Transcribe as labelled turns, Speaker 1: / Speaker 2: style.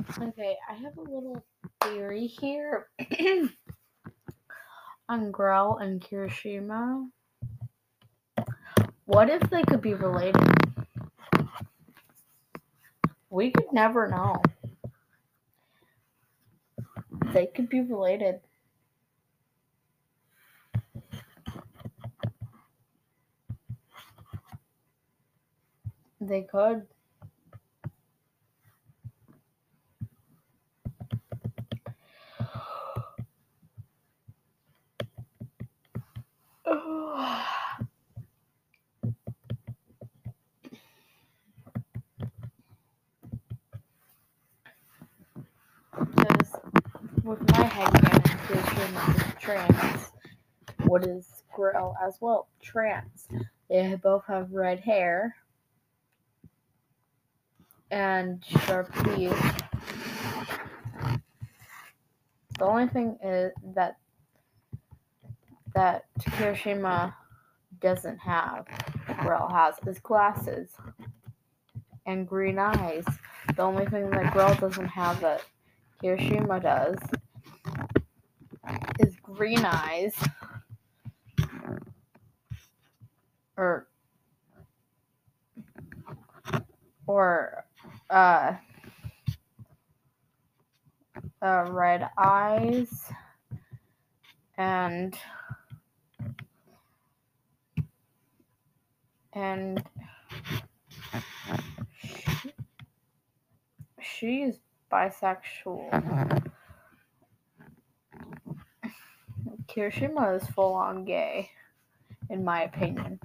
Speaker 1: Okay, I have a little theory here on Grell and Kirishima. What if they could be related? We could never know. They could be related. They could. Because with my Kirishima is trans. What is Grell as well? Trans. They both have red hair and sharp teeth. The only thing is that that Kirishima doesn't have, Grell has, is glasses and green eyes. The only thing that Grell doesn't have that Kirishima does is green eyes. Or or uh, uh red eyes and and she, she's bisexual. Kirishima is full on gay, in my opinion.